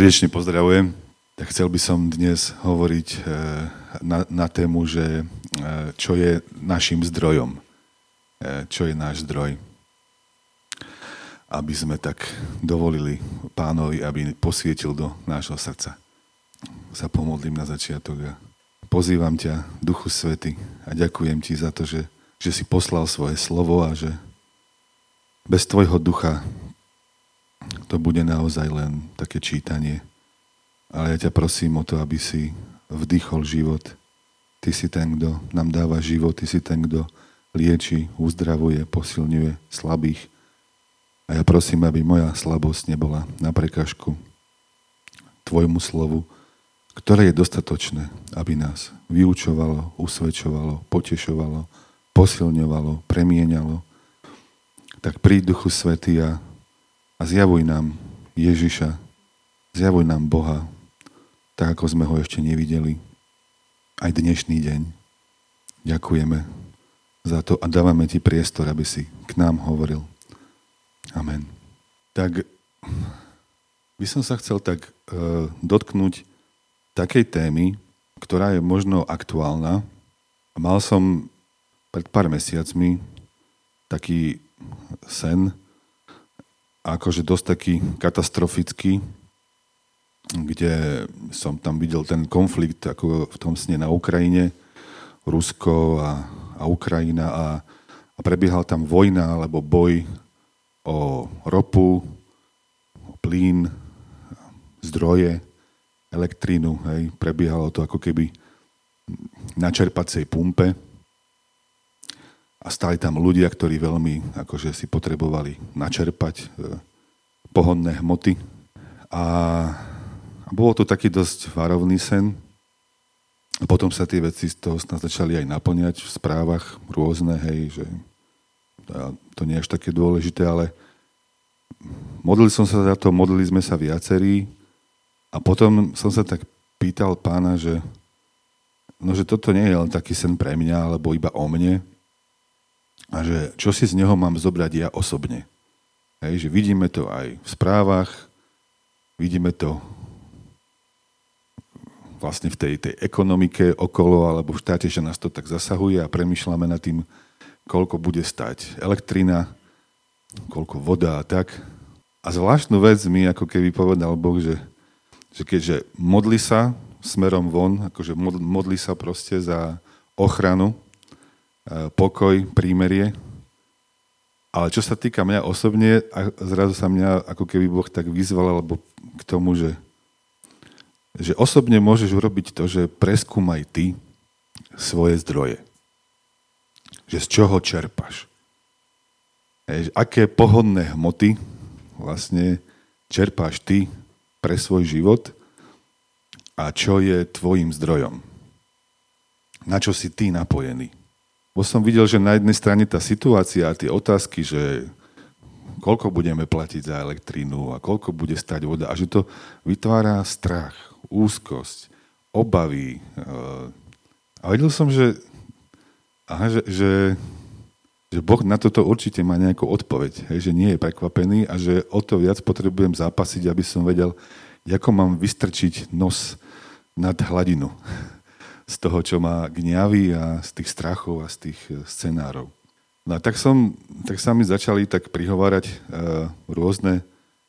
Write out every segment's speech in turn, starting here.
srdečne pozdravujem. Tak chcel by som dnes hovoriť eh, na, na tému, že eh, čo je našim zdrojom. Eh, čo je náš zdroj. Aby sme tak dovolili pánovi, aby posvietil do nášho srdca. Sa pomodlím na začiatok a pozývam ťa, Duchu Svety, a ďakujem ti za to, že, že si poslal svoje slovo a že bez tvojho ducha to bude naozaj len také čítanie ale ja ťa prosím o to, aby si vdychol život. Ty si ten, kto nám dáva život, ty si ten, kto lieči, uzdravuje, posilňuje slabých. A ja prosím, aby moja slabosť nebola na prekažku Tvojmu slovu, ktoré je dostatočné, aby nás vyučovalo, usvedčovalo, potešovalo, posilňovalo, premieňalo. Tak príď Duchu Svety a, a zjavuj nám Ježiša, zjavuj nám Boha, tak ako sme ho ešte nevideli. Aj dnešný deň. Ďakujeme za to a dávame ti priestor, aby si k nám hovoril. Amen. Tak by som sa chcel tak uh, dotknúť takej témy, ktorá je možno aktuálna. Mal som pred pár mesiacmi taký sen, akože dosť taký katastrofický, kde som tam videl ten konflikt ako v tom sne na Ukrajine, Rusko a, a Ukrajina a, a prebiehal tam vojna alebo boj o ropu, o plyn, zdroje, elektrínu. Hej. Prebiehalo to ako keby na čerpacej pumpe a stali tam ľudia, ktorí veľmi akože si potrebovali načerpať e, hmoty. A a bolo to taký dosť varovný sen. A potom sa tie veci z toho začali aj naplňať v správach rôzne, hej, že to nie je až také dôležité, ale modlil som sa za to, modlili sme sa viacerí a potom som sa tak pýtal pána, že, no, že toto nie je len taký sen pre mňa, alebo iba o mne a že čo si z neho mám zobrať ja osobne. Hej, že vidíme to aj v správach, vidíme to vlastne v tej, tej ekonomike okolo alebo v štáte, že nás to tak zasahuje a premyšľame nad tým, koľko bude stať elektrina, koľko voda a tak. A zvláštnu vec mi ako keby povedal Boh, že, že keďže modli sa smerom von, akože modli sa proste za ochranu, pokoj, prímerie, ale čo sa týka mňa osobne, zrazu sa mňa ako keby Boh tak vyzval alebo k tomu, že že osobne môžeš urobiť to, že preskúmaj ty svoje zdroje. Že z čoho čerpaš. Hej, aké pohodné hmoty vlastne čerpáš ty pre svoj život a čo je tvojim zdrojom. Na čo si ty napojený. Bo som videl, že na jednej strane tá situácia a tie otázky, že koľko budeme platiť za elektrínu a koľko bude stať voda a že to vytvára strach úzkosť, obavy. Eh, a vedel som, že, aha, že, že, že Boh na toto určite má nejakú odpoveď, hej, že nie je prekvapený a že o to viac potrebujem zápasiť, aby som vedel, ako mám vystrčiť nos nad hladinu z toho, čo ma gňaví a z tých strachov a z tých eh, scenárov. No a tak, som, tak sa mi začali tak prihovárať uh, rôzne,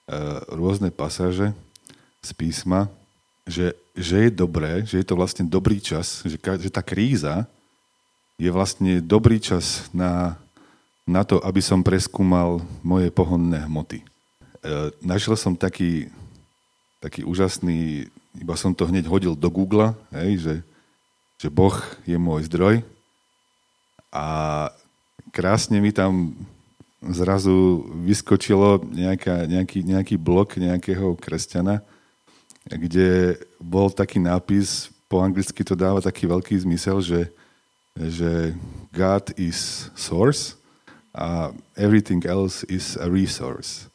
uh, rôzne pasáže z písma, že, že je dobré, že je to vlastne dobrý čas, že, že tá kríza je vlastne dobrý čas na, na to, aby som preskúmal moje pohonné hmoty. E, našiel som taký, taký úžasný, iba som to hneď hodil do Google, hej, že, že Boh je môj zdroj a krásne mi tam zrazu vyskočilo nejaká, nejaký, nejaký blok nejakého kresťana, kde bol taký nápis, po anglicky to dáva taký veľký zmysel, že, že God is source a everything else is a resource.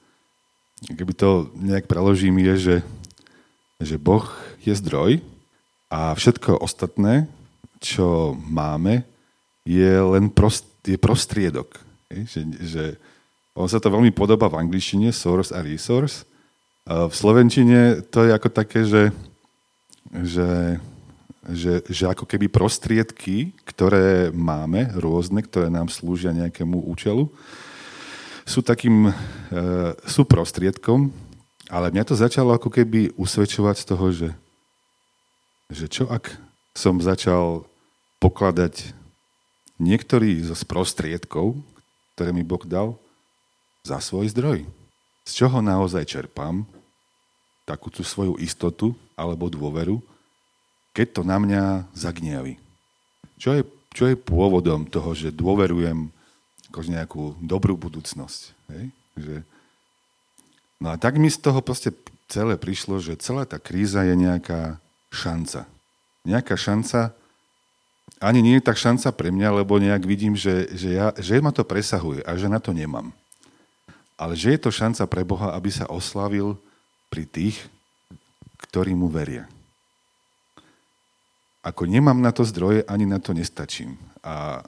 Keby to nejak preložím, je, že, že Boh je zdroj a všetko ostatné, čo máme, je len prost, je prostriedok. Že, že on sa to veľmi podobá v angličtine, source a resource, V Slovenčine to je ako také, že, že, že, že ako keby prostriedky, ktoré máme, rôzne, ktoré nám slúžia nejakému účelu, sú takým, e, sú prostriedkom, ale mňa to začalo ako keby usvedčovať z toho, že, že čo ak som začal pokladať niektorý zo prostriedkov, ktoré mi Boh dal, za svoj zdroj. Z čoho naozaj čerpám takú tú svoju istotu alebo dôveru, keď to na mňa zagniaví. Čo je, čo je pôvodom toho, že dôverujem akože nejakú dobrú budúcnosť. Hej? Že... No a tak mi z toho proste celé prišlo, že celá tá kríza je nejaká šanca. Nejaká šanca, ani nie je tak šanca pre mňa, lebo nejak vidím, že, že, ja, že ma to presahuje a že na to nemám. Ale že je to šanca pre Boha, aby sa oslavil pri tých, ktorí mu veria. Ako nemám na to zdroje, ani na to nestačím. A,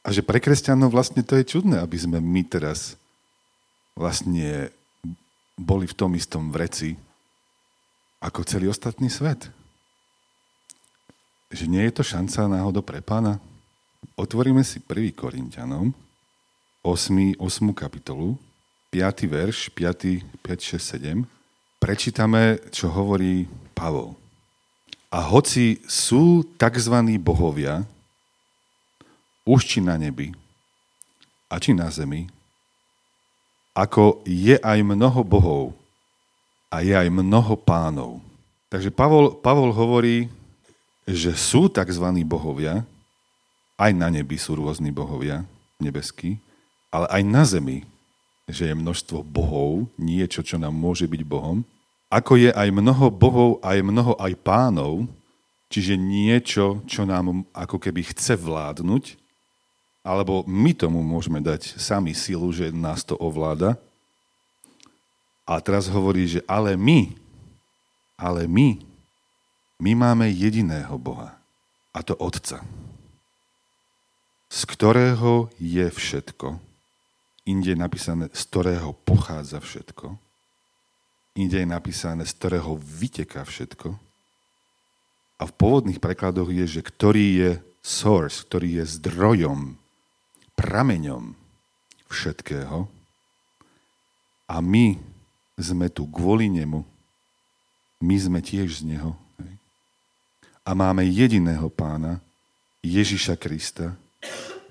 a že pre kresťanov vlastne to je čudné, aby sme my teraz vlastne boli v tom istom vreci ako celý ostatný svet. Že nie je to šanca náhodou pre pána? Otvoríme si 1. Korintianom, 8. 8. kapitolu, 5. verš, 5. 5, 6, 7, prečítame, čo hovorí Pavol. A hoci sú tzv. bohovia, už či na nebi, a či na zemi, ako je aj mnoho bohov a je aj mnoho pánov. Takže Pavol, Pavol hovorí, že sú tzv. bohovia, aj na nebi sú rôzni bohovia nebeskí, ale aj na zemi že je množstvo bohov, niečo, čo nám môže byť Bohom, ako je aj mnoho bohov, aj mnoho aj pánov, čiže niečo, čo nám ako keby chce vládnuť, alebo my tomu môžeme dať sami silu, že nás to ovláda. A teraz hovorí, že ale my, ale my, my máme jediného Boha, a to Otca, z ktorého je všetko inde je napísané, z ktorého pochádza všetko, inde je napísané, z ktorého vyteká všetko. A v pôvodných prekladoch je, že ktorý je source, ktorý je zdrojom, prameňom všetkého. A my sme tu kvôli nemu. My sme tiež z neho. A máme jediného pána, Ježiša Krista,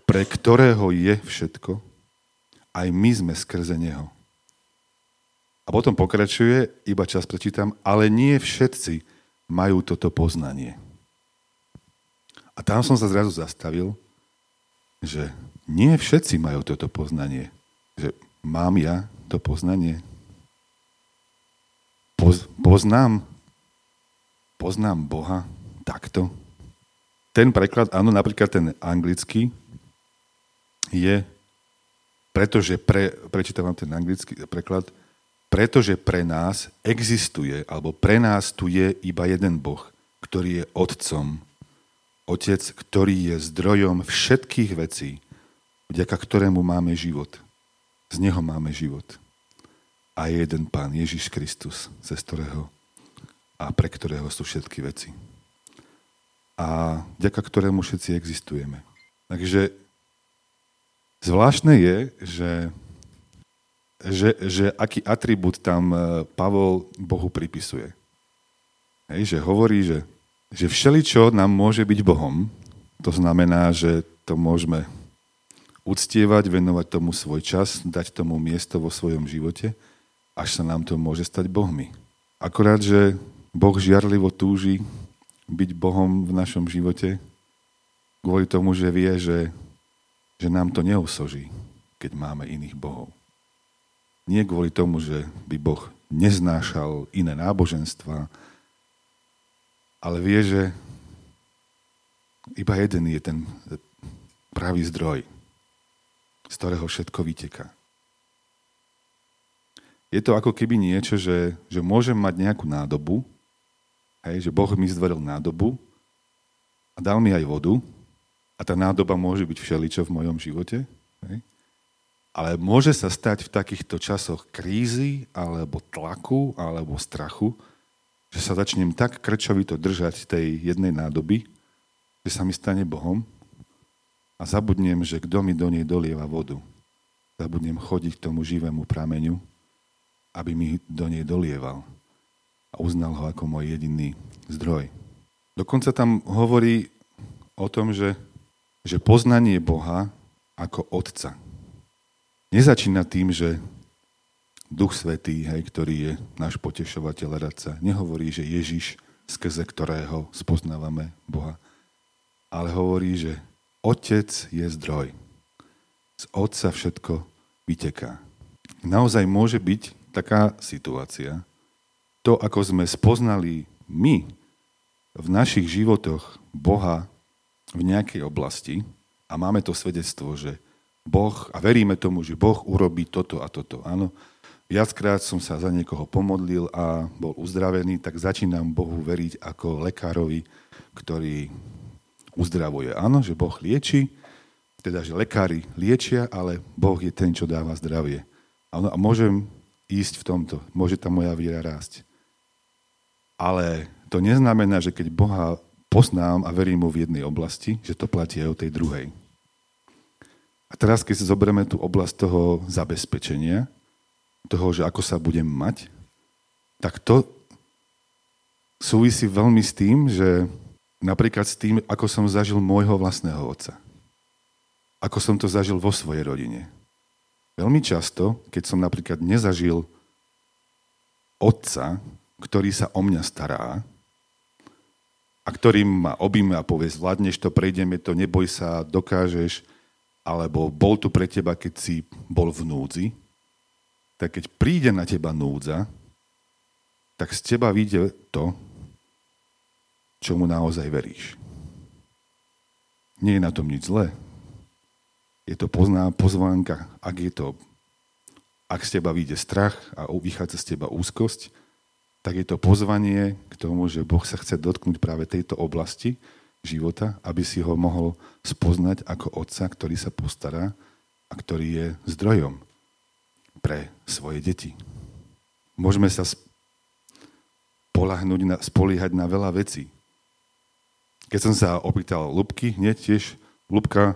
pre ktorého je všetko aj my sme skrze Neho. A potom pokračuje, iba čas prečítam, ale nie všetci majú toto poznanie. A tam som sa zrazu zastavil, že nie všetci majú toto poznanie. Že mám ja to poznanie? Poz, poznám, poznám Boha takto? Ten preklad, áno, napríklad ten anglický, je pretože pre, prečítam vám ten anglický preklad, pretože pre nás existuje, alebo pre nás tu je iba jeden Boh, ktorý je Otcom. Otec, ktorý je zdrojom všetkých vecí, vďaka ktorému máme život. Z Neho máme život. A je jeden Pán, Ježiš Kristus, cez ktorého a pre ktorého sú všetky veci. A vďaka ktorému všetci existujeme. Takže Zvláštne je, že, že, že aký atribút tam e, Pavol Bohu pripisuje. Hej, že hovorí, že, že všeličo nám môže byť Bohom. To znamená, že to môžeme uctievať, venovať tomu svoj čas, dať tomu miesto vo svojom živote, až sa nám to môže stať Bohmi. Akorát, že Boh žiarlivo túži byť Bohom v našom živote, kvôli tomu, že vie, že že nám to neosoží, keď máme iných bohov. Nie kvôli tomu, že by Boh neznášal iné náboženstva, ale vie, že iba jeden je ten pravý zdroj, z ktorého všetko vyteká. Je to ako keby niečo, že, že môžem mať nejakú nádobu, hej, že Boh mi zdvoril nádobu a dal mi aj vodu, a tá nádoba môže byť všeličo v mojom živote. Hej? Ale môže sa stať v takýchto časoch krízy, alebo tlaku, alebo strachu, že sa začnem tak krčovito držať tej jednej nádoby, že sa mi stane Bohom a zabudnem, že kto mi do nej dolieva vodu. Zabudnem chodiť k tomu živému prameňu, aby mi do nej dolieval a uznal ho ako môj jediný zdroj. Dokonca tam hovorí o tom, že, že poznanie Boha ako Otca nezačína tým, že Duch Svetý, hej, ktorý je náš potešovateľ a radca, nehovorí, že Ježiš, skrze ktorého spoznávame Boha, ale hovorí, že Otec je zdroj. Z Otca všetko vyteká. Naozaj môže byť taká situácia, to, ako sme spoznali my v našich životoch Boha v nejakej oblasti a máme to svedectvo, že Boh, a veríme tomu, že Boh urobí toto a toto. Áno, viackrát som sa za niekoho pomodlil a bol uzdravený, tak začínam Bohu veriť ako lekárovi, ktorý uzdravuje. Áno, že Boh lieči, teda, že lekári liečia, ale Boh je ten, čo dáva zdravie. A môžem ísť v tomto, môže tá moja viera rásť. Ale to neznamená, že keď Boha poznám a verím mu v jednej oblasti, že to platí aj o tej druhej. A teraz, keď si zoberieme tú oblasť toho zabezpečenia, toho, že ako sa budem mať, tak to súvisí veľmi s tým, že napríklad s tým, ako som zažil môjho vlastného otca. Ako som to zažil vo svojej rodine. Veľmi často, keď som napríklad nezažil otca, ktorý sa o mňa stará a ktorý ma objíme a povie, zvládneš to, prejdeme to, neboj sa, dokážeš, alebo bol tu pre teba, keď si bol v núdzi, tak keď príde na teba núdza, tak z teba vyjde to, čomu naozaj veríš. Nie je na tom nič zlé. Je to pozná pozvánka, ak je to, ak z teba vyjde strach a vychádza z teba úzkosť, tak je to pozvanie k tomu, že Boh sa chce dotknúť práve tejto oblasti, života, aby si ho mohol spoznať ako otca, ktorý sa postará a ktorý je zdrojom pre svoje deti. Môžeme sa spolahnuť na, spoliehať na veľa vecí. Keď som sa opýtal Lubky, hneď tiež, Lubka,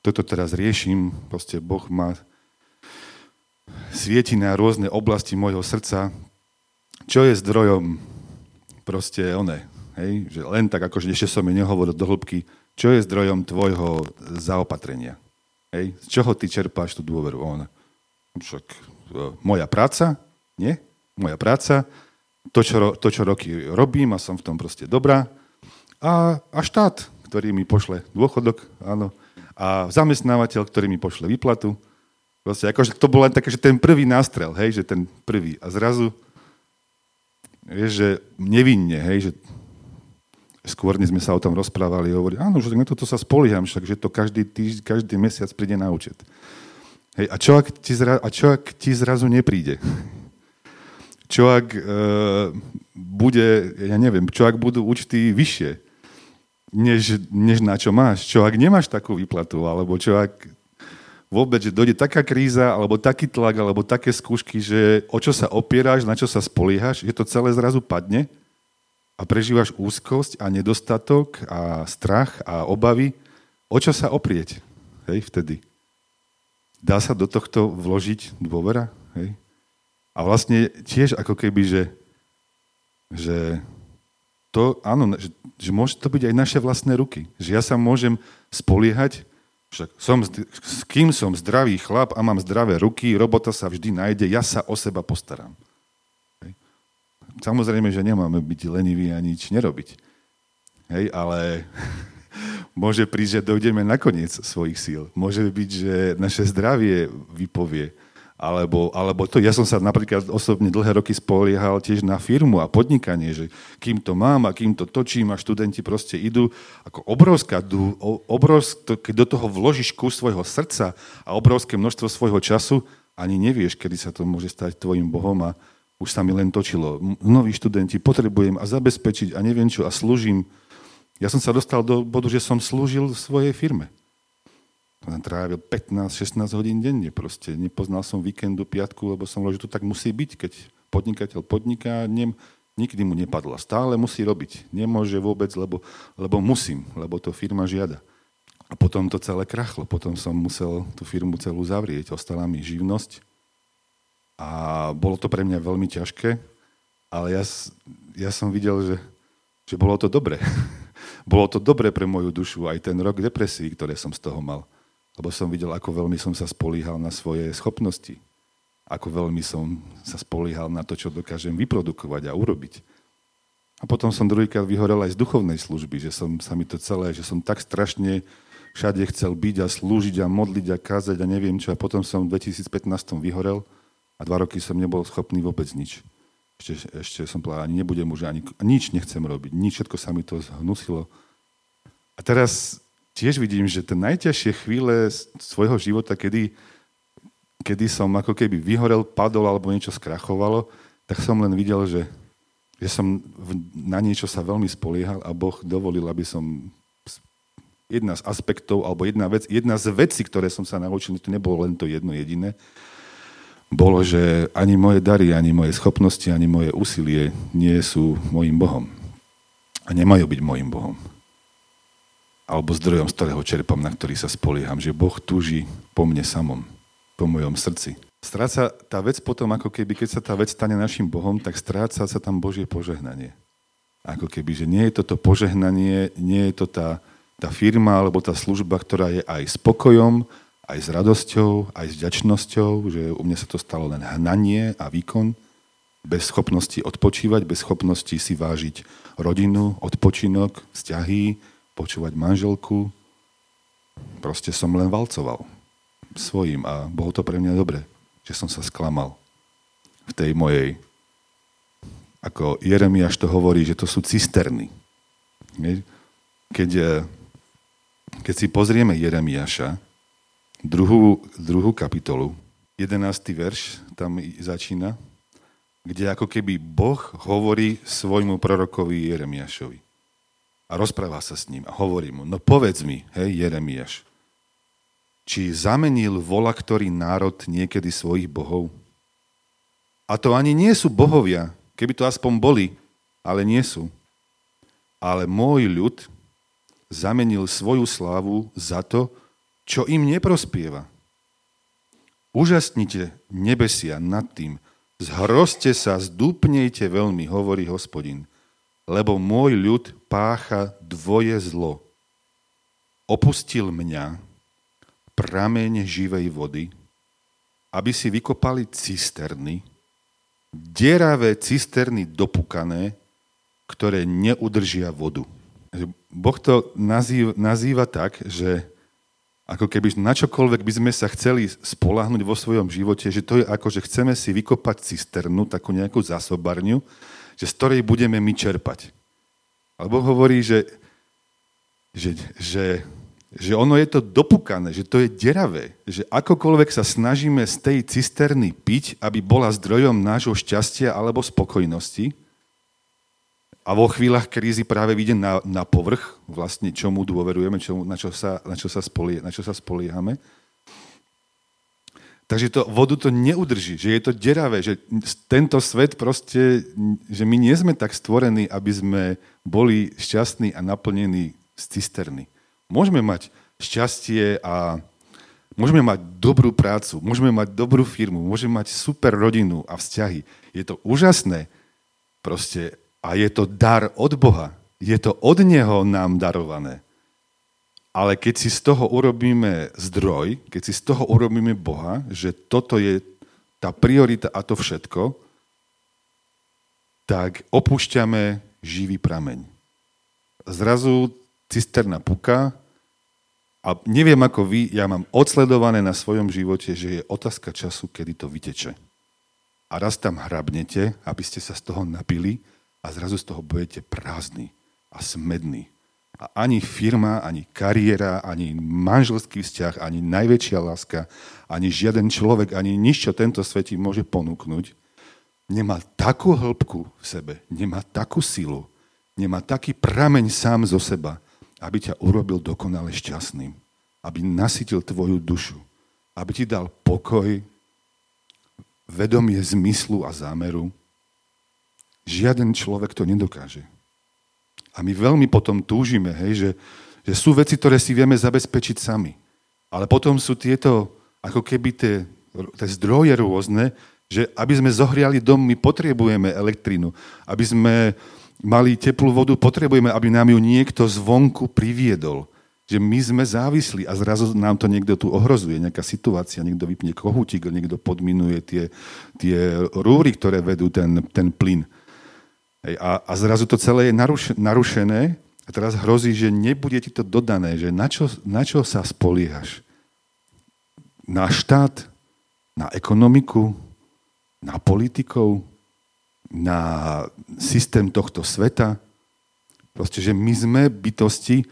toto teraz riešim, proste Boh má svieti na rôzne oblasti môjho srdca, čo je zdrojom proste one, Hej? Že len tak, akože ešte som mi nehovoril do hĺbky, čo je zdrojom tvojho zaopatrenia. Hej? Z čoho ty čerpáš tú dôveru? On, však e, moja práca, nie? Moja práca, to čo, to, čo roky robím a som v tom proste dobrá. A, a štát, ktorý mi pošle dôchodok, áno. A zamestnávateľ, ktorý mi pošle výplatu. Proste, akože to bol len také, že ten prvý nástrel, hej, že ten prvý. A zrazu, vieš, že nevinne, hej, že skôr sme sa o tom rozprávali, hovorí, áno, že na toto sa spolieham, však, že to každý, týž, každý mesiac príde na účet. Hej, a, čo, ak ti zra, a čo ak ti zrazu nepríde? Čo ak e, bude, ja neviem, čo ak budú účty vyššie, než, než na čo máš? Čo ak nemáš takú výplatu? Alebo čo ak vôbec, že dojde taká kríza, alebo taký tlak, alebo také skúšky, že o čo sa opieráš, na čo sa spoliehaš, že to celé zrazu padne a prežívaš úzkosť a nedostatok a strach a obavy, o čo sa oprieť hej, vtedy? Dá sa do tohto vložiť dôvera? Hej? A vlastne tiež ako keby, že, že to, áno, že, že môže to byť aj naše vlastné ruky. Že ja sa môžem spoliehať, však som, s kým som zdravý chlap a mám zdravé ruky, robota sa vždy nájde, ja sa o seba postaram. Samozrejme, že nemáme byť leniví a nič nerobiť. Hej, ale môže prísť, že dojdeme na koniec svojich síl. Môže byť, že naše zdravie vypovie. Alebo, alebo to, ja som sa napríklad osobne dlhé roky spoliehal tiež na firmu a podnikanie, že kým to mám a kým to točím a študenti proste idú, ako obrovská, obrovsk, keď do toho vložíš kus svojho srdca a obrovské množstvo svojho času, ani nevieš, kedy sa to môže stať tvojim Bohom a, už sa mi len točilo. Noví študenti, potrebujem a zabezpečiť a neviem čo a slúžim. Ja som sa dostal do bodu, že som slúžil svojej firme. Trávil 15-16 hodín denne proste. Nepoznal som víkendu, piatku, lebo som hovoril, že to tak musí byť, keď podnikateľ podniká, nem, nikdy mu nepadla. Stále musí robiť. Nemôže vôbec, lebo, lebo musím, lebo to firma žiada. A potom to celé krachlo. Potom som musel tú firmu celú zavrieť. Ostala mi živnosť. A bolo to pre mňa veľmi ťažké, ale ja, ja som videl, že, že bolo to dobre. bolo to dobre pre moju dušu, aj ten rok depresí, ktoré som z toho mal lebo som videl, ako veľmi som sa spolíhal na svoje schopnosti. Ako veľmi som sa spolíhal na to, čo dokážem vyprodukovať a urobiť. A potom som druhýkrát vyhorel aj z duchovnej služby, že som sa mi to celé, že som tak strašne všade chcel byť a slúžiť a modliť a kázať a neviem čo. A potom som v 2015 vyhorel a dva roky som nebol schopný vôbec nič. Ešte, ešte som povedal, ani nebudem už, ani nič nechcem robiť. Nič, všetko sa mi to zhnusilo. A teraz tiež vidím, že tie najťažšie chvíle svojho života, kedy, kedy som ako keby vyhorel, padol alebo niečo skrachovalo, tak som len videl, že, že som na niečo sa veľmi spoliehal a Boh dovolil, aby som jedna z aspektov, alebo jedna, vec, jedna z vecí, ktoré som sa naučil, to nebolo len to jedno jediné, bolo, že ani moje dary, ani moje schopnosti, ani moje úsilie nie sú môjim Bohom. A nemajú byť môjim Bohom alebo zdrojom, z ktorého čerpám, na ktorý sa spolieham, že Boh túži po mne samom, po mojom srdci. Stráca tá vec potom, ako keby, keď sa tá vec stane našim Bohom, tak stráca sa tam Božie požehnanie. Ako keby, že nie je toto požehnanie, nie je to tá, tá firma alebo tá služba, ktorá je aj spokojom, aj s radosťou, aj s ďačnosťou, že u mňa sa to stalo len hnanie a výkon, bez schopnosti odpočívať, bez schopnosti si vážiť rodinu, odpočinok, vzťahy, počúvať manželku. Proste som len valcoval svojím a bolo to pre mňa dobre, že som sa sklamal v tej mojej, ako Jeremiáš to hovorí, že to sú cisterny. Keď, eh, keď si pozrieme Jeremiáša, druhú, druhú kapitolu, 11. verš tam začína, kde ako keby Boh hovorí svojmu prorokovi Jeremiášovi a rozpráva sa s ním a hovorí mu, no povedz mi, hej, Jeremiáš, či zamenil vola ktorý národ niekedy svojich bohov? A to ani nie sú bohovia, keby to aspoň boli, ale nie sú. Ale môj ľud zamenil svoju slávu za to, čo im neprospieva. Úžasnite nebesia nad tým, zhroste sa, zdúpnejte veľmi, hovorí hospodin lebo môj ľud pácha dvoje zlo. Opustil mňa, prameň živej vody, aby si vykopali cisterny, deravé cisterny dopukané, ktoré neudržia vodu. Boh to nazýva, nazýva tak, že ako keby na čokoľvek by sme sa chceli spolahnuť vo svojom živote, že to je ako, že chceme si vykopať cisternu, takú nejakú zásobarňu, že z ktorej budeme my čerpať. Alebo hovorí, že, že, že, že ono je to dopukané, že to je deravé, že akokoľvek sa snažíme z tej cisterny piť, aby bola zdrojom nášho šťastia alebo spokojnosti, a vo chvíľach krízy práve vyjde na, na povrch, vlastne čomu dôverujeme, čomu, na, čo sa, na, čo sa spolie, na čo sa spoliehame, Takže to, vodu to neudrží, že je to deravé, že tento svet proste, že my nie sme tak stvorení, aby sme boli šťastní a naplnení z cisterny. Môžeme mať šťastie a môžeme mať dobrú prácu, môžeme mať dobrú firmu, môžeme mať super rodinu a vzťahy. Je to úžasné proste a je to dar od Boha. Je to od Neho nám darované. Ale keď si z toho urobíme zdroj, keď si z toho urobíme Boha, že toto je tá priorita a to všetko, tak opúšťame živý prameň. Zrazu cisterna puka a neviem ako vy, ja mám odsledované na svojom živote, že je otázka času, kedy to vyteče. A raz tam hrabnete, aby ste sa z toho napili a zrazu z toho budete prázdni a smední a ani firma, ani kariéra, ani manželský vzťah, ani najväčšia láska, ani žiaden človek, ani nič, čo tento svet môže ponúknuť, nemá takú hĺbku v sebe, nemá takú silu, nemá taký prameň sám zo seba, aby ťa urobil dokonale šťastným. aby nasytil tvoju dušu, aby ti dal pokoj, vedomie zmyslu a zámeru. Žiaden človek to nedokáže. A my veľmi potom túžime, hej, že, že sú veci, ktoré si vieme zabezpečiť sami. Ale potom sú tieto, ako keby tie, tie zdroje rôzne, že aby sme zohriali dom, my potrebujeme elektrínu. Aby sme mali teplú vodu, potrebujeme, aby nám ju niekto zvonku priviedol. Že my sme závislí a zrazu nám to niekto tu ohrozuje, nejaká situácia, niekto vypne kohútik, niekto podminuje tie, tie rúry, ktoré vedú ten, ten plyn. Hej, a, a zrazu to celé je naruš, narušené a teraz hrozí, že nebude ti to dodané, že na čo, na čo sa spoliehaš? Na štát? Na ekonomiku? Na politikov? Na systém tohto sveta? Proste, že my sme bytosti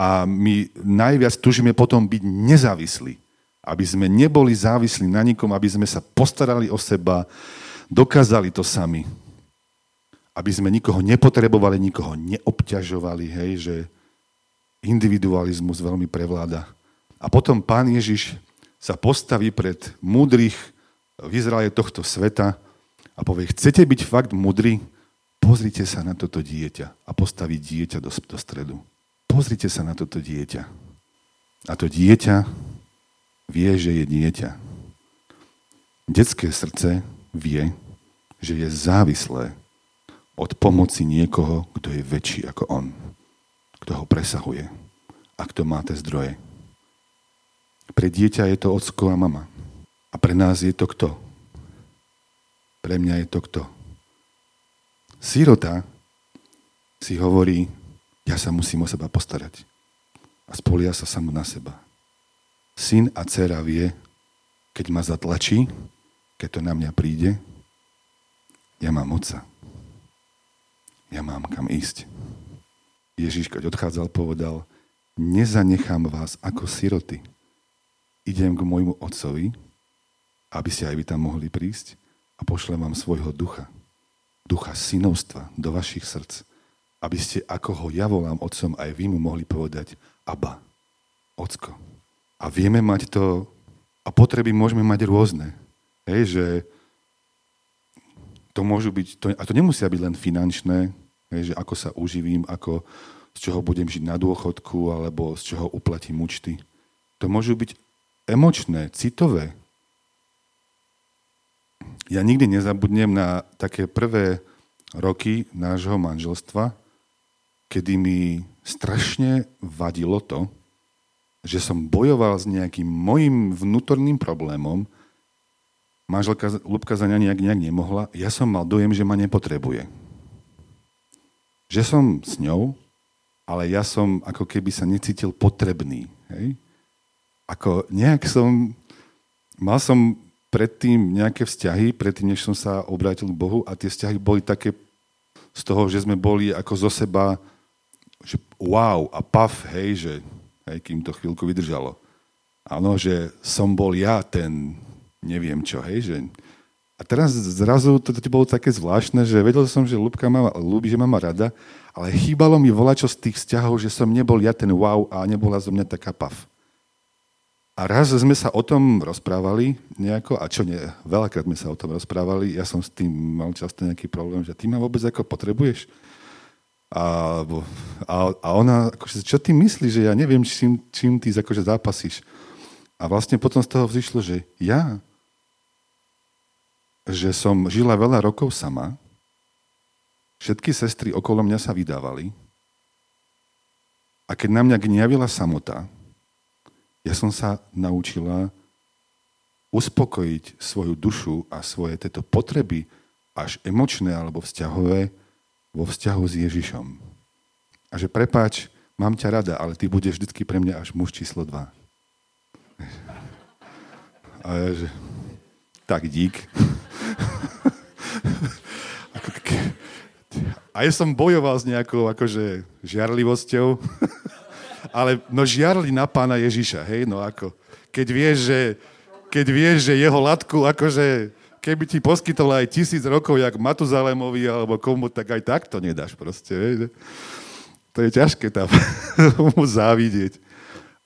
a my najviac tužíme potom byť nezávislí. Aby sme neboli závislí na nikom, aby sme sa postarali o seba, dokázali to sami aby sme nikoho nepotrebovali, nikoho neobťažovali, hej, že individualizmus veľmi prevláda. A potom pán Ježiš sa postaví pred múdrych v Izraele tohto sveta a povie, chcete byť fakt múdri, pozrite sa na toto dieťa a postaví dieťa do, do stredu. Pozrite sa na toto dieťa. A to dieťa vie, že je dieťa. Detské srdce vie, že je závislé od pomoci niekoho, kto je väčší ako on, kto ho presahuje a kto má tie zdroje. Pre dieťa je to ocko a mama. A pre nás je to kto? Pre mňa je to kto? Sirota si hovorí, ja sa musím o seba postarať. A spolia sa samo na seba. Syn a dcera vie, keď ma zatlačí, keď to na mňa príde, ja mám otca ja mám kam ísť. Ježiš, keď odchádzal, povedal, nezanechám vás ako siroty. Idem k môjmu otcovi, aby ste aj vy tam mohli prísť a pošlem vám svojho ducha. Ducha synovstva do vašich srdc, aby ste, ako ho ja volám otcom, aj vy mu mohli povedať Aba, ocko. A vieme mať to, a potreby môžeme mať rôzne. Hej, že to môžu byť, to, a to nemusia byť len finančné, Hej, že ako sa uživím, ako, z čoho budem žiť na dôchodku, alebo z čoho uplatím účty. To môžu byť emočné, citové. Ja nikdy nezabudnem na také prvé roky nášho manželstva, kedy mi strašne vadilo to, že som bojoval s nejakým mojim vnútorným problémom, manželka Lubka za nejak, nejak nemohla, ja som mal dojem, že ma nepotrebuje že som s ňou, ale ja som ako keby sa necítil potrebný. Hej? Ako nejak som, mal som predtým nejaké vzťahy, predtým, než som sa obrátil k Bohu a tie vzťahy boli také z toho, že sme boli ako zo seba, že wow a paf, hej, že hej, kým to chvíľku vydržalo. Áno, že som bol ja ten neviem čo, hej, že a teraz zrazu to, to bolo také zvláštne, že vedel som, že Lubka ma ľúbi, že ma má rada, ale chýbalo mi volačo z tých vzťahov, že som nebol ja ten wow a nebola zo mňa taká pav. A raz sme sa o tom rozprávali nejako, a čo nie, veľakrát sme sa o tom rozprávali, ja som s tým mal často nejaký problém, že ty ma vôbec ako potrebuješ? A, a, a ona, akože, čo ty myslíš, že ja neviem, čím, čím ty akože zápasíš. A vlastne potom z toho vzýšlo, že ja že som žila veľa rokov sama, všetky sestry okolo mňa sa vydávali a keď na mňa gniavila samota, ja som sa naučila uspokojiť svoju dušu a svoje tieto potreby, až emočné alebo vzťahové, vo vzťahu s Ježišom. A že prepáč, mám ťa rada, ale ty budeš vždy pre mňa až muž číslo 2. A ja, že tak dík. A ja som bojoval s nejakou akože žiarlivosťou, ale no žiarli na pána Ježiša, hej, no ako. Keď vieš, že, keď vieš, že jeho latku, akože keby ti poskytol aj tisíc rokov, jak Matuzalémovi alebo komu, tak aj tak to nedáš proste, hej. To je ťažké tam mu závidieť.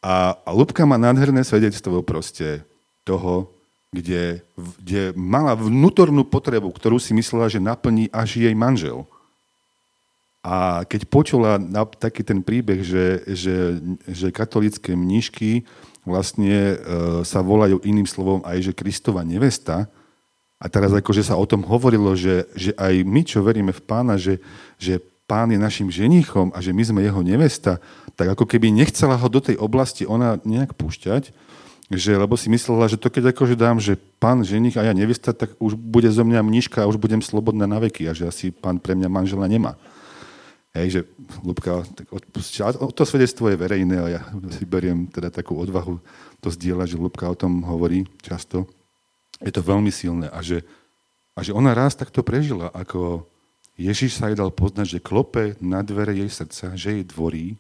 A, a Lubka má nádherné svedectvo proste toho, kde, kde mala vnútornú potrebu, ktorú si myslela, že naplní až jej manžel. A keď počula na, taký ten príbeh, že, že, že katolické mníšky vlastne e, sa volajú iným slovom aj, že Kristova nevesta, a teraz akože sa o tom hovorilo, že, že aj my, čo veríme v pána, že, že pán je našim ženichom a že my sme jeho nevesta, tak ako keby nechcela ho do tej oblasti ona nejak púšťať, že, lebo si myslela, že to keď akože dám, že pán ženich a ja nevesta, tak už bude zo mňa mniška a už budem slobodná na veky a že asi pán pre mňa manžela nemá. Hej, že Lubka tak odpustila. To svedectvo je verejné a ja si beriem teda takú odvahu to zdieľať, že Lubka o tom hovorí často. Je to veľmi silné a že, a že ona raz takto prežila, ako Ježiš sa jej dal poznať, že klope na dvere jej srdca, že jej dvorí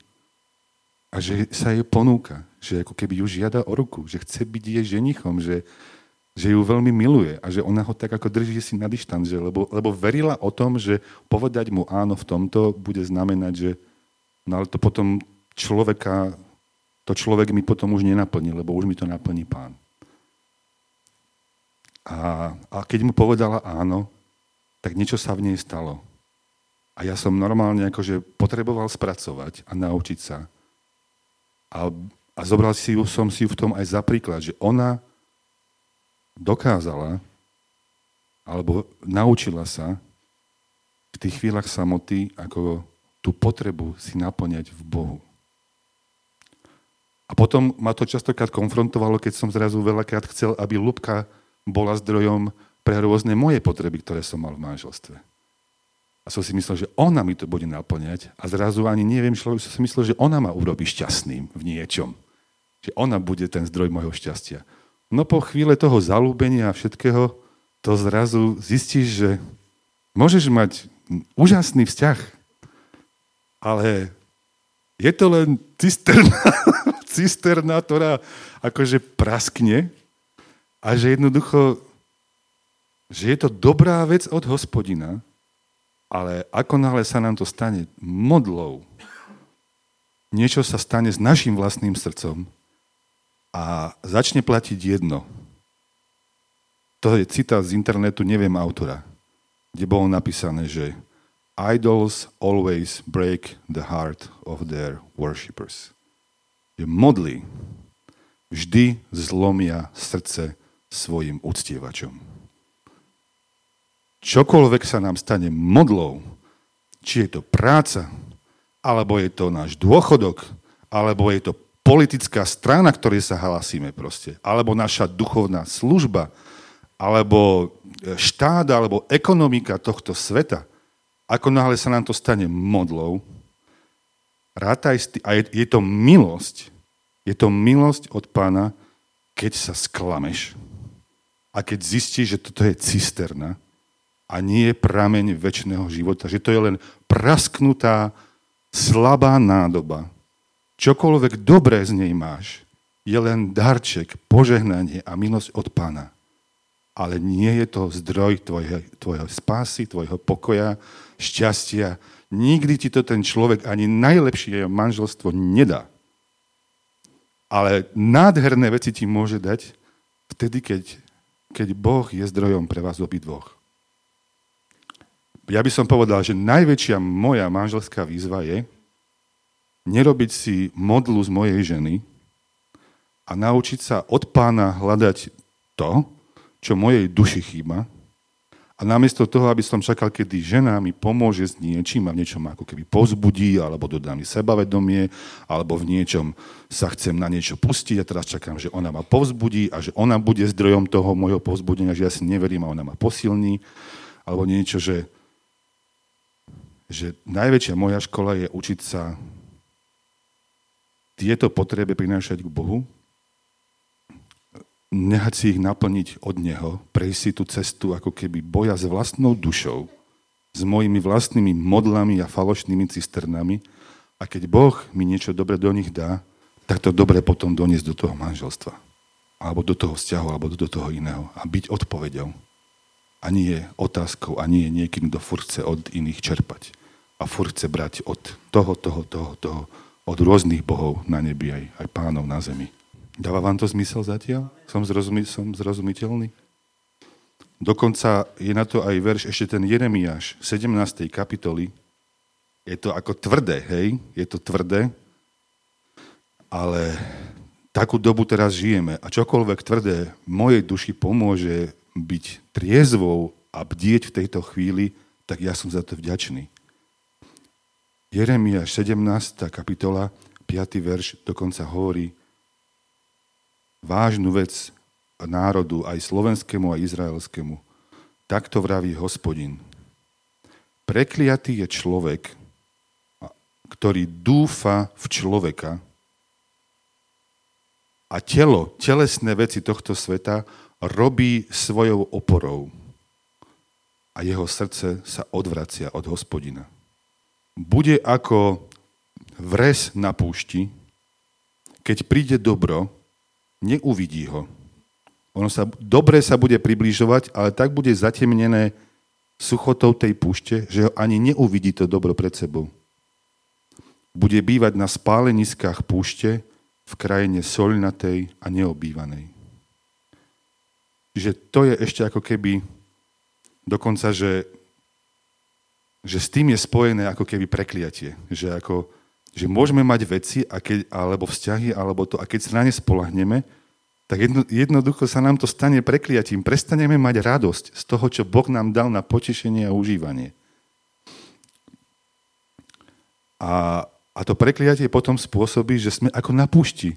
a že sa jej ponúka, že ako keby ju žiada o ruku, že chce byť jej ženichom, že, že ju veľmi miluje a že ona ho tak ako drží si na dištanc, lebo, lebo verila o tom, že povedať mu áno v tomto bude znamenať, že no ale to potom človeka, to človek mi potom už nenaplní, lebo už mi to naplní pán. A, a keď mu povedala áno, tak niečo sa v nej stalo. A ja som normálne akože potreboval spracovať a naučiť sa, a, a zobral si ju, som si ju v tom aj za príklad, že ona dokázala, alebo naučila sa v tých chvíľach samoty, ako tú potrebu si naplňať v Bohu. A potom ma to častokrát konfrontovalo, keď som zrazu veľakrát chcel, aby Lubka bola zdrojom pre rôzne moje potreby, ktoré som mal v manželstve. A som si myslel, že ona mi to bude naplňať a zrazu ani neviem, čo som si myslel, že ona ma urobí šťastným v niečom. Že ona bude ten zdroj môjho šťastia. No po chvíle toho zalúbenia a všetkého, to zrazu zistíš, že môžeš mať úžasný vzťah, ale je to len cisterna, cisterna, ktorá akože praskne a že jednoducho, že je to dobrá vec od hospodina, ale ako náhle sa nám to stane modlou, niečo sa stane s našim vlastným srdcom a začne platiť jedno. To je citát z internetu, neviem autora, kde bolo napísané, že idols always break the heart of their worshippers. Je modly vždy zlomia srdce svojim uctievačom čokoľvek sa nám stane modlou, či je to práca, alebo je to náš dôchodok, alebo je to politická strana, ktorej sa hlasíme proste, alebo naša duchovná služba, alebo štát, alebo ekonomika tohto sveta, ako náhle sa nám to stane modlou, rátaj a je, je to milosť, je to milosť od pána, keď sa sklameš a keď zistíš, že toto je cisterna, a nie prameň väčšného života. Že to je len prasknutá, slabá nádoba. Čokoľvek dobré z nej máš, je len darček, požehnanie a milosť od pána. Ale nie je to zdroj tvojho, tvojho spásy, tvojho pokoja, šťastia. Nikdy ti to ten človek ani najlepšie manželstvo nedá. Ale nádherné veci ti môže dať vtedy, keď, keď Boh je zdrojom pre vás obidvoch ja by som povedal, že najväčšia moja manželská výzva je nerobiť si modlu z mojej ženy a naučiť sa od pána hľadať to, čo mojej duši chýba. A namiesto toho, aby som čakal, kedy žena mi pomôže s niečím a v niečom ako keby pozbudí, alebo dodá mi sebavedomie, alebo v niečom sa chcem na niečo pustiť a teraz čakám, že ona ma povzbudí a že ona bude zdrojom toho môjho povzbudenia, že ja si neverím a ona ma posilní, alebo niečo, že že najväčšia moja škola je učiť sa tieto potreby prinášať k Bohu, nehať si ich naplniť od Neho, prejsť si tú cestu ako keby boja s vlastnou dušou, s mojimi vlastnými modlami a falošnými cisternami a keď Boh mi niečo dobre do nich dá, tak to dobre potom doniesť do toho manželstva. Alebo do toho vzťahu, alebo do toho iného. A byť odpovedou. A nie otázkou, a nie niekým, kto furt chce od iných čerpať a furt chce brať od toho, toho, toho, toho, od rôznych bohov na nebi aj, aj pánov na zemi. Dáva vám to zmysel zatiaľ? Som, zrozumi, som zrozumiteľný? Dokonca je na to aj verš ešte ten Jeremiáš, 17. kapitoly. Je to ako tvrdé, hej? Je to tvrdé, ale takú dobu teraz žijeme a čokoľvek tvrdé mojej duši pomôže byť triezvou a bdieť v tejto chvíli, tak ja som za to vďačný. Jeremiáš 17. kapitola, 5. verš dokonca hovorí, vážnu vec národu, aj slovenskému, aj izraelskému. Takto vraví hospodin. Prekliatý je človek, ktorý dúfa v človeka a telo, telesné veci tohto sveta robí svojou oporou a jeho srdce sa odvracia od hospodina. Bude ako vres na púšti, keď príde dobro, neuvidí ho. Ono sa, dobre sa bude približovať, ale tak bude zatemnené suchotou tej púšte, že ho ani neuvidí to dobro pred sebou. Bude bývať na spáleniskách púšte v krajine solnatej a neobývanej. Čiže to je ešte ako keby dokonca, že, že s tým je spojené ako keby prekliatie. Že ako, že môžeme mať veci a keď, alebo vzťahy, alebo to, a keď sa na ne spolahneme, tak jedno, jednoducho sa nám to stane prekliatím. Prestaneme mať radosť z toho, čo Boh nám dal na potešenie a užívanie. A, a to prekliatie potom spôsobí, že sme ako na púšti.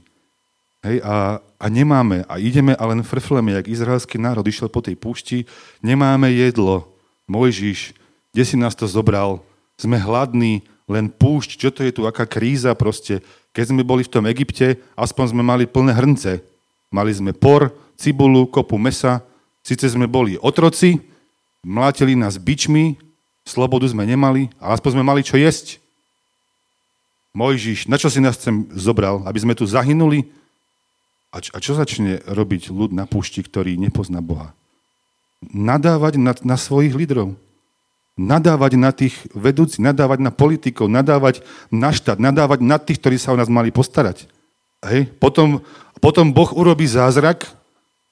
Hej, a, a nemáme, a ideme a len frfleme, jak izraelský národ išiel po tej púšti, nemáme jedlo. Mojžiš, kde si nás to zobral? Sme hladní, len púšť, čo to je tu, aká kríza proste. Keď sme boli v tom Egypte, aspoň sme mali plné hrnce. Mali sme por, cibulu, kopu mesa, síce sme boli otroci, mlátili nás bičmi, slobodu sme nemali, ale aspoň sme mali čo jesť. Mojžiš, na čo si nás sem zobral? Aby sme tu zahynuli? A čo, a čo začne robiť ľud na púšti, ktorý nepozná Boha? Nadávať na, na svojich lídrov nadávať na tých vedúcich, nadávať na politikov, nadávať na štát, nadávať na tých, ktorí sa o nás mali postarať. Hej? Potom, potom Boh urobí zázrak,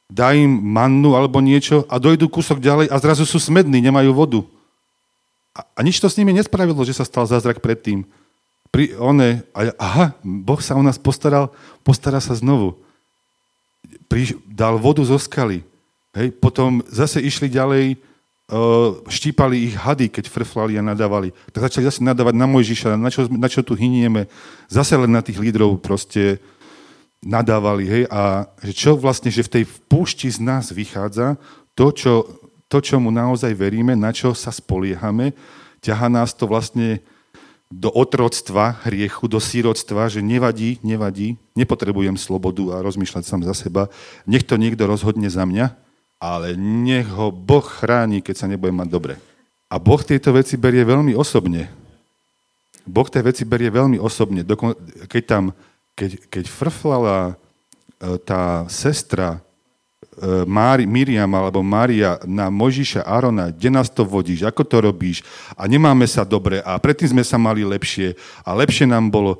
dá im mannu alebo niečo a dojdu kúsok ďalej a zrazu sú smední, nemajú vodu. A, a nič to s nimi nespravilo, že sa stal zázrak predtým. Pri, one, a, aha, Boh sa o nás postaral, postará sa znovu. Pri, dal vodu zo skaly. Hej? Potom zase išli ďalej, štípali ich hady, keď frflali a nadávali. Tak začali zase nadávať na Mojžiša, na čo, na čo tu hynieme. Zase len na tých lídrov proste nadávali. Hej? A že čo vlastne, že v tej púšti z nás vychádza to, čo, to, čo mu naozaj veríme, na čo sa spoliehame, ťaha nás to vlastne do otroctva, hriechu, do síroctva, že nevadí, nevadí, nepotrebujem slobodu a rozmýšľať sám za seba. Nech to niekto rozhodne za mňa, ale nech ho Boh chráni, keď sa nebude mať dobre. A Boh tieto veci berie veľmi osobne. Boh tie veci berie veľmi osobne. Keď tam, keď, keď frflala e, tá sestra e, Mári, Miriam alebo Mária na Mojžiša Arona, kde nás to vodíš, ako to robíš a nemáme sa dobre a predtým sme sa mali lepšie a lepšie nám bolo,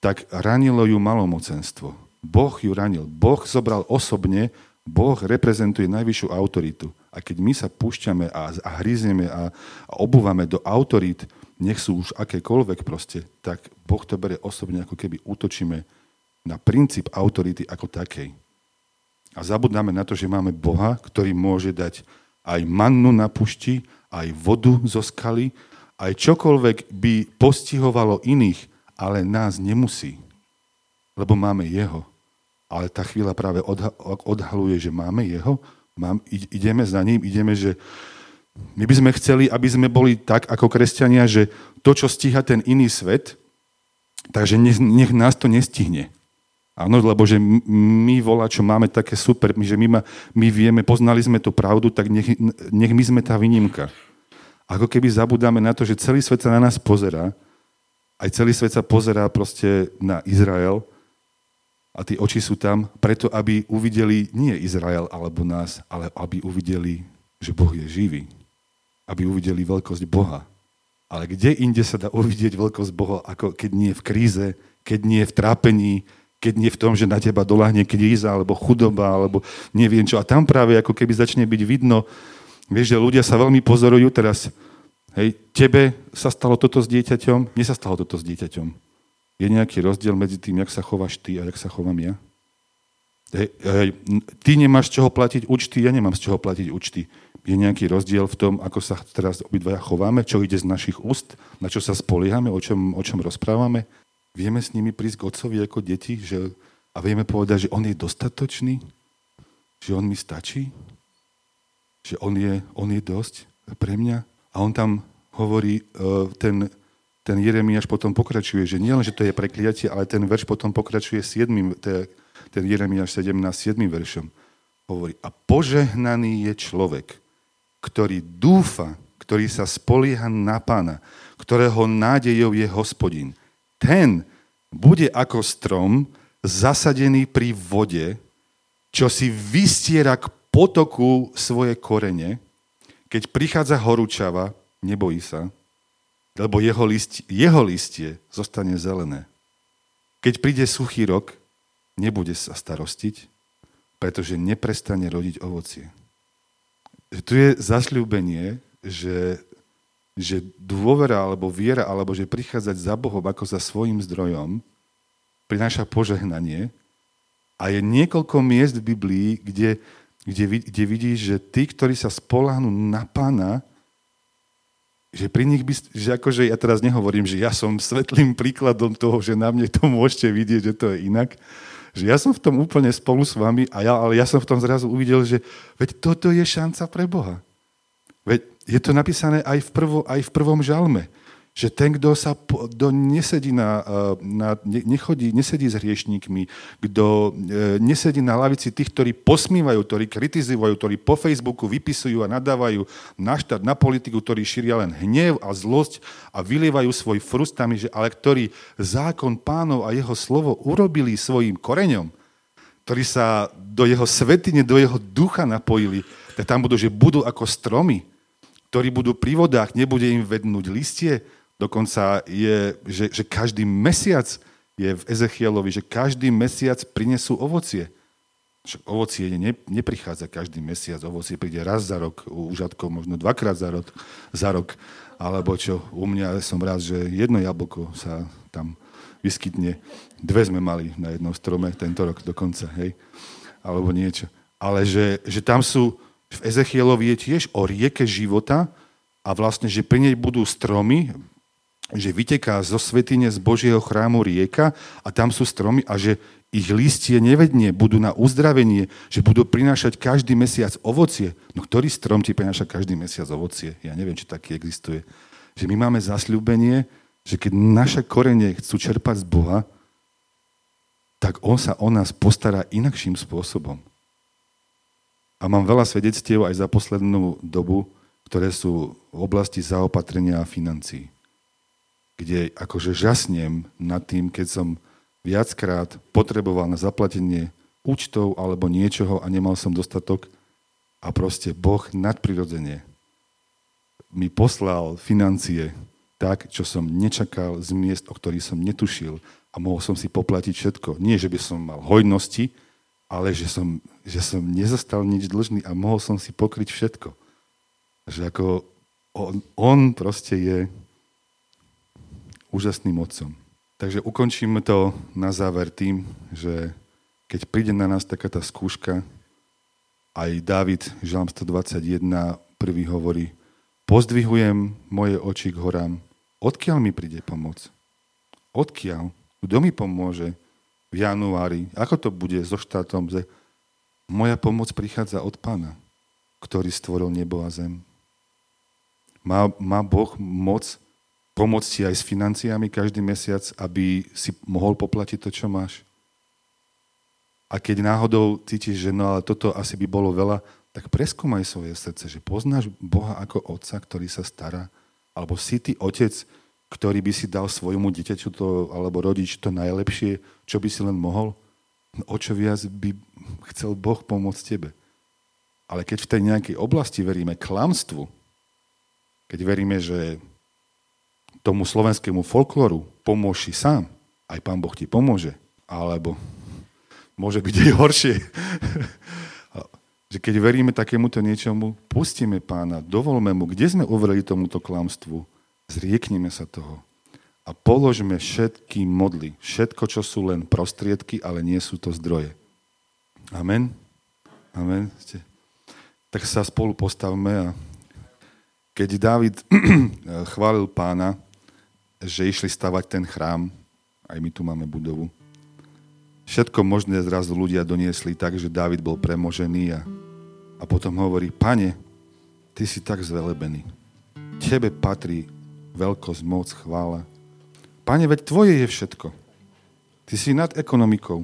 tak ranilo ju malomocenstvo. Boh ju ranil. Boh zobral osobne Boh reprezentuje najvyššiu autoritu. A keď my sa púšťame a, a hryzneme a, a obúvame do autorít, nech sú už akékoľvek proste, tak Boh to bere osobne, ako keby útočíme na princíp autority ako takej. A zabudnáme na to, že máme Boha, ktorý môže dať aj mannu na pušti, aj vodu zo skaly, aj čokoľvek by postihovalo iných, ale nás nemusí, lebo máme Jeho ale tá chvíľa práve odhaluje, že máme jeho, mám, ideme za ním, ideme, že my by sme chceli, aby sme boli tak ako kresťania, že to, čo stíha ten iný svet, takže nech, nech nás to nestihne. Áno, lebo že my volá, čo máme také super, že my, ma, my vieme, poznali sme tú pravdu, tak nech, nech my sme tá výnimka. Ako keby zabudáme na to, že celý svet sa na nás pozerá, aj celý svet sa pozerá proste na Izrael, a tie oči sú tam preto, aby uvideli nie Izrael alebo nás, ale aby uvideli, že Boh je živý. Aby uvideli veľkosť Boha. Ale kde inde sa dá uvidieť veľkosť Boha, ako keď nie v kríze, keď nie v trápení, keď nie v tom, že na teba doláhne kríza, alebo chudoba, alebo neviem čo. A tam práve ako keby začne byť vidno, vieš, že ľudia sa veľmi pozorujú teraz, hej, tebe sa stalo toto s dieťaťom, mne sa stalo toto s dieťaťom. Je nejaký rozdiel medzi tým, jak sa chováš ty a jak sa chovám ja? Hej, hej, ty nemáš z čoho platiť účty, ja nemám z čoho platiť účty. Je nejaký rozdiel v tom, ako sa teraz obidvaja chováme, čo ide z našich úst, na čo sa spoliehame, o čom, o čom rozprávame? Vieme s nimi prísť k otcovi ako deti že, a vieme povedať, že on je dostatočný, že on mi stačí, že on je, on je dosť pre mňa. A on tam hovorí, e, ten, ten Jeremiáš potom pokračuje, že nielen, že to je prekliatie, ale ten verš potom pokračuje 7, ten Jeremiáš 17, 7 veršom. Hovorí, a požehnaný je človek, ktorý dúfa, ktorý sa spolieha na pána, ktorého nádejou je hospodin ten bude ako strom zasadený pri vode, čo si vystiera k potoku svoje korene. Keď prichádza horúčava, nebojí sa, lebo jeho, list, jeho listie zostane zelené. Keď príde suchý rok, nebude sa starostiť, pretože neprestane rodiť ovocie. Tu je zasľúbenie, že že dôvera alebo viera, alebo že prichádzať za Bohom ako za svojim zdrojom prináša požehnanie. A je niekoľko miest v Biblii, kde, kde, kde vidíš, že tí, ktorí sa spolahnú na pána, že pri nich by, že akože ja teraz nehovorím, že ja som svetlým príkladom toho, že na mne to môžete vidieť, že to je inak, že ja som v tom úplne spolu s vami, a ja, ale ja som v tom zrazu uvidel, že veď toto je šanca pre Boha. Veď je to napísané aj v, prvo, aj v prvom žalme, že ten, kto sa kto nesedí na, eh, na, nechodí, nesedí s hriešníkmi, kto eh, nesedí na lavici tých, ktorí posmívajú, ktorí kritizujú, ktorí po Facebooku vypisujú a nadávajú na štát, na politiku, ktorí šíria len hnev a zlosť a vylievajú svoj frustami, že, ale ktorí zákon pánov a jeho slovo urobili svojim koreňom, ktorí sa do jeho svetine, do jeho ducha napojili, tak tam budú, že budú ako stromy, ktorí budú pri vodách, nebude im vednúť listie. Dokonca je, že, že každý mesiac je v Ezechielovi, že každý mesiac prinesú ovocie. Však ovocie ne, neprichádza každý mesiac, ovocie príde raz za rok, u užatkov možno dvakrát za rok, za rok. Alebo čo, u mňa som rád, že jedno jablko sa tam vyskytne. Dve sme mali na jednom strome tento rok dokonca, hej? Alebo niečo. Ale že, že tam sú, v Ezechielovi je tiež o rieke života a vlastne, že pri nej budú stromy, že vyteká zo svetine z Božieho chrámu rieka a tam sú stromy a že ich listie nevedne budú na uzdravenie, že budú prinášať každý mesiac ovocie. No ktorý strom ti prináša každý mesiac ovocie? Ja neviem, či taký existuje. Že my máme zasľúbenie, že keď naše korene chcú čerpať z Boha, tak On sa o nás postará inakším spôsobom. A mám veľa svedectiev aj za poslednú dobu, ktoré sú v oblasti zaopatrenia a financií. Kde akože žasnem nad tým, keď som viackrát potreboval na zaplatenie účtov alebo niečoho a nemal som dostatok a proste Boh nadprirodzene mi poslal financie tak, čo som nečakal z miest, o ktorých som netušil a mohol som si poplatiť všetko. Nie, že by som mal hojnosti, ale že som, že som nezostal nič dlžný a mohol som si pokryť všetko. Že ako on, on proste je úžasným otcom. Takže ukončíme to na záver tým, že keď príde na nás taká tá skúška, aj David, Žalm 121, prvý hovorí, pozdvihujem moje oči k horám. Odkiaľ mi príde pomoc? Odkiaľ? Kto mi pomôže? v januári. Ako to bude so štátom? Moja pomoc prichádza od pána, ktorý stvoril nebo a zem. Má, má Boh moc pomôcť ti aj s financiami každý mesiac, aby si mohol poplatiť to, čo máš? A keď náhodou cítiš, že no ale toto asi by bolo veľa, tak preskúmaj svoje srdce, že poznáš Boha ako otca, ktorý sa stará, alebo si ty otec, ktorý by si dal svojmu dieťaťu to, alebo rodič to najlepšie, čo by si len mohol, no o čo viac by chcel Boh pomôcť tebe. Ale keď v tej nejakej oblasti veríme klamstvu, keď veríme, že tomu slovenskému folkloru pomôž si sám, aj Pán Boh ti pomôže. Alebo môže byť aj horšie. že keď veríme takémuto niečomu, pustíme pána, dovolme mu, kde sme uverili tomuto klamstvu, zriekneme sa toho a položme všetky modly, všetko, čo sú len prostriedky, ale nie sú to zdroje. Amen. Amen. Tak sa spolu postavme a keď David chválil pána, že išli stavať ten chrám, aj my tu máme budovu, všetko možné zrazu ľudia doniesli tak, že David bol premožený a, a potom hovorí, pane, ty si tak zvelebený. Tebe patrí veľkosť, moc, chvála, Pane, veď tvoje je všetko. Ty si nad ekonomikou,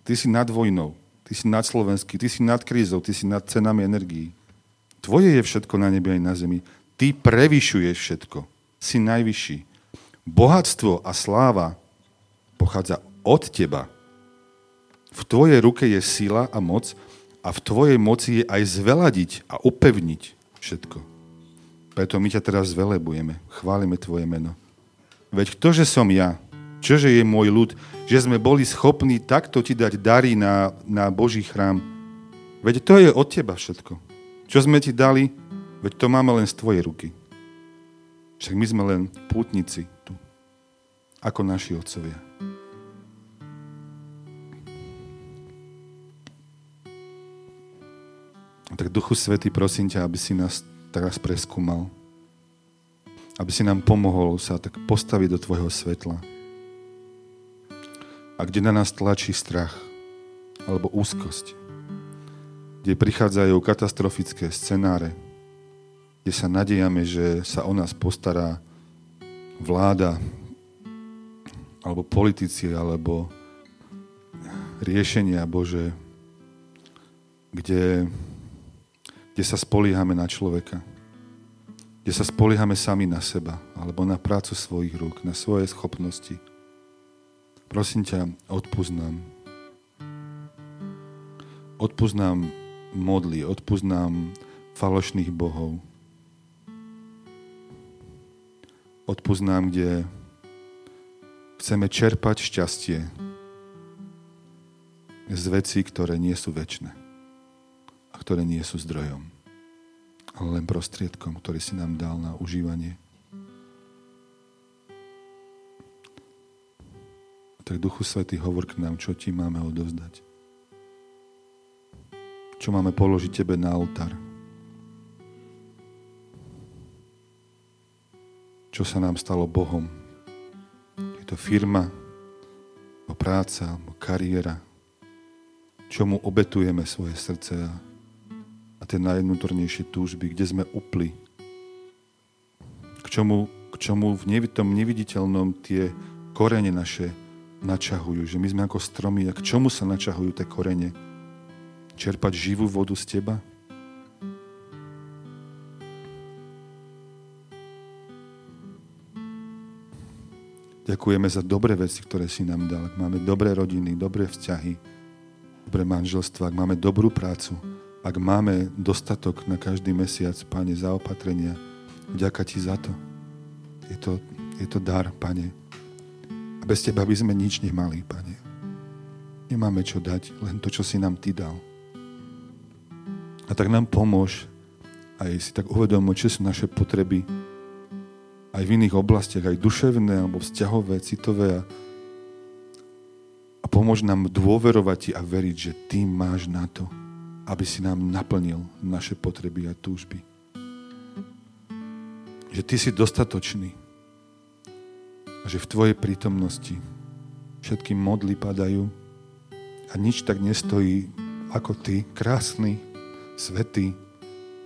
ty si nad vojnou, ty si nad slovenský, ty si nad krízou, ty si nad cenami energií. Tvoje je všetko na nebi aj na zemi. Ty prevyšuješ všetko. Si najvyšší. Bohatstvo a sláva pochádza od teba. V tvojej ruke je sila a moc a v tvojej moci je aj zveladiť a upevniť všetko. Preto my ťa teraz zvelebujeme, chválime tvoje meno. Veď ktože som ja? Čože je môj ľud? Že sme boli schopní takto ti dať dary na, na Boží chrám. Veď to je od teba všetko. Čo sme ti dali, veď to máme len z tvojej ruky. Však my sme len pútnici tu, ako naši otcovia. Tak Duchu Svety, prosím ťa, aby si nás teraz preskúmal aby si nám pomohol sa tak postaviť do Tvojho svetla. A kde na nás tlačí strach alebo úzkosť, kde prichádzajú katastrofické scenáre, kde sa nadejame, že sa o nás postará vláda alebo politici, alebo riešenia Bože, kde, kde sa spoliehame na človeka kde sa spoliehame sami na seba alebo na prácu svojich rúk, na svoje schopnosti. Prosím ťa, odpuznám. Odpuznám modly, odpuznám falošných bohov. Odpuznám, kde chceme čerpať šťastie z vecí, ktoré nie sú väčšie a ktoré nie sú zdrojom ale len prostriedkom, ktorý si nám dal na užívanie. Tak Duchu Svety, hovor k nám, čo ti máme odovzdať. Čo máme položiť tebe na oltár. Čo sa nám stalo Bohom. Je to firma, o práca, o kariéra. Čomu obetujeme svoje srdce a a tie najvnútornejšie túžby, kde sme upli. K čomu, k čomu v tom neviditeľnom tie korene naše načahujú. Že my sme ako stromy a k čomu sa načahujú tie korene? Čerpať živú vodu z teba? Ďakujeme za dobré veci, ktoré si nám dal. Ak máme dobré rodiny, dobré vzťahy, dobré manželstva, ak máme dobrú prácu, ak máme dostatok na každý mesiac, Pane, za opatrenia, vďaka Ti za to. Je to, je to dar, Pane. A bez Teba by sme nič nemali, Pane. Nemáme čo dať, len to, čo si nám Ty dal. A tak nám pomôž aj si tak uvedomiť, čo sú naše potreby aj v iných oblastiach, aj duševné, alebo vzťahové, citové a, a pomôž nám dôverovať Ti a veriť, že Ty máš na to aby si nám naplnil naše potreby a túžby. Že Ty si dostatočný a že v Tvojej prítomnosti všetky modly padajú a nič tak nestojí ako Ty, krásny, svetý,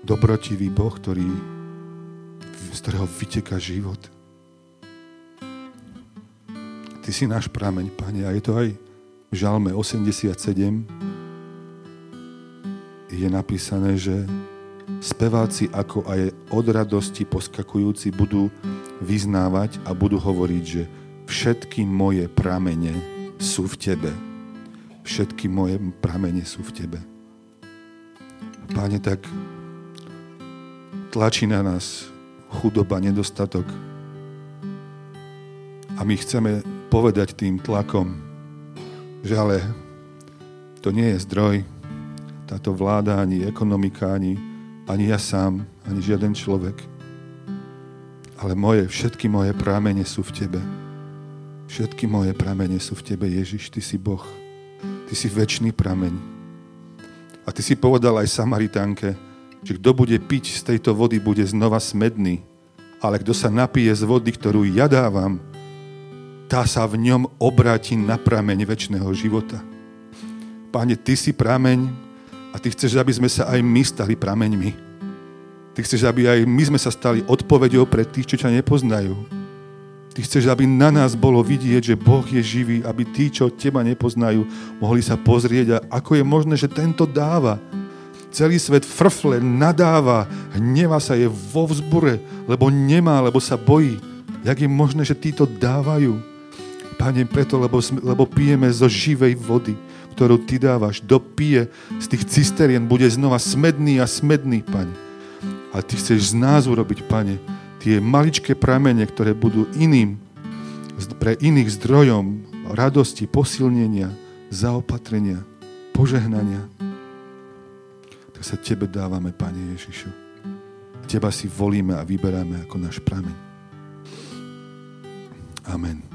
dobrotivý Boh, ktorý, z ktorého vyteká život. Ty si náš prameň, Pane, a je to aj v Žalme 87, je napísané, že speváci ako aj od radosti poskakujúci budú vyznávať a budú hovoriť, že všetky moje pramene sú v Tebe. Všetky moje pramene sú v Tebe. Páne, tak tlačí na nás chudoba, nedostatok. A my chceme povedať tým tlakom, že ale to nie je zdroj, táto vláda, ani ekonomika, ani, ani ja sám, ani žiaden človek. Ale moje, všetky moje prámene sú v Tebe. Všetky moje pramene sú v Tebe, Ježiš, Ty si Boh. Ty si väčší prameň. A Ty si povedal aj Samaritánke, že kto bude piť z tejto vody, bude znova smedný. Ale kto sa napije z vody, ktorú ja dávam, tá sa v ňom obráti na prameň väčšného života. Páne, Ty si prameň a Ty chceš, aby sme sa aj my stali prameňmi. Ty chceš, aby aj my sme sa stali odpovedou pre tých, čo ťa nepoznajú. Ty chceš, aby na nás bolo vidieť, že Boh je živý, aby tí, čo teba nepoznajú, mohli sa pozrieť a ako je možné, že tento dáva. Celý svet frfle, nadáva, hneva sa, je vo vzbure, lebo nemá, lebo sa bojí. Jak je možné, že títo dávajú? Pane, preto, lebo, lebo pijeme zo živej vody, ktorú Ty dávaš. Kto pije z tých cisterien, bude znova smedný a smedný, Pane. A Ty chceš z nás urobiť, Pane, tie maličké pramene, ktoré budú iným, pre iných zdrojom radosti, posilnenia, zaopatrenia, požehnania. Sa Tebe dávame, Pane Ježišu. Teba si volíme a vyberáme ako náš prameň. Amen.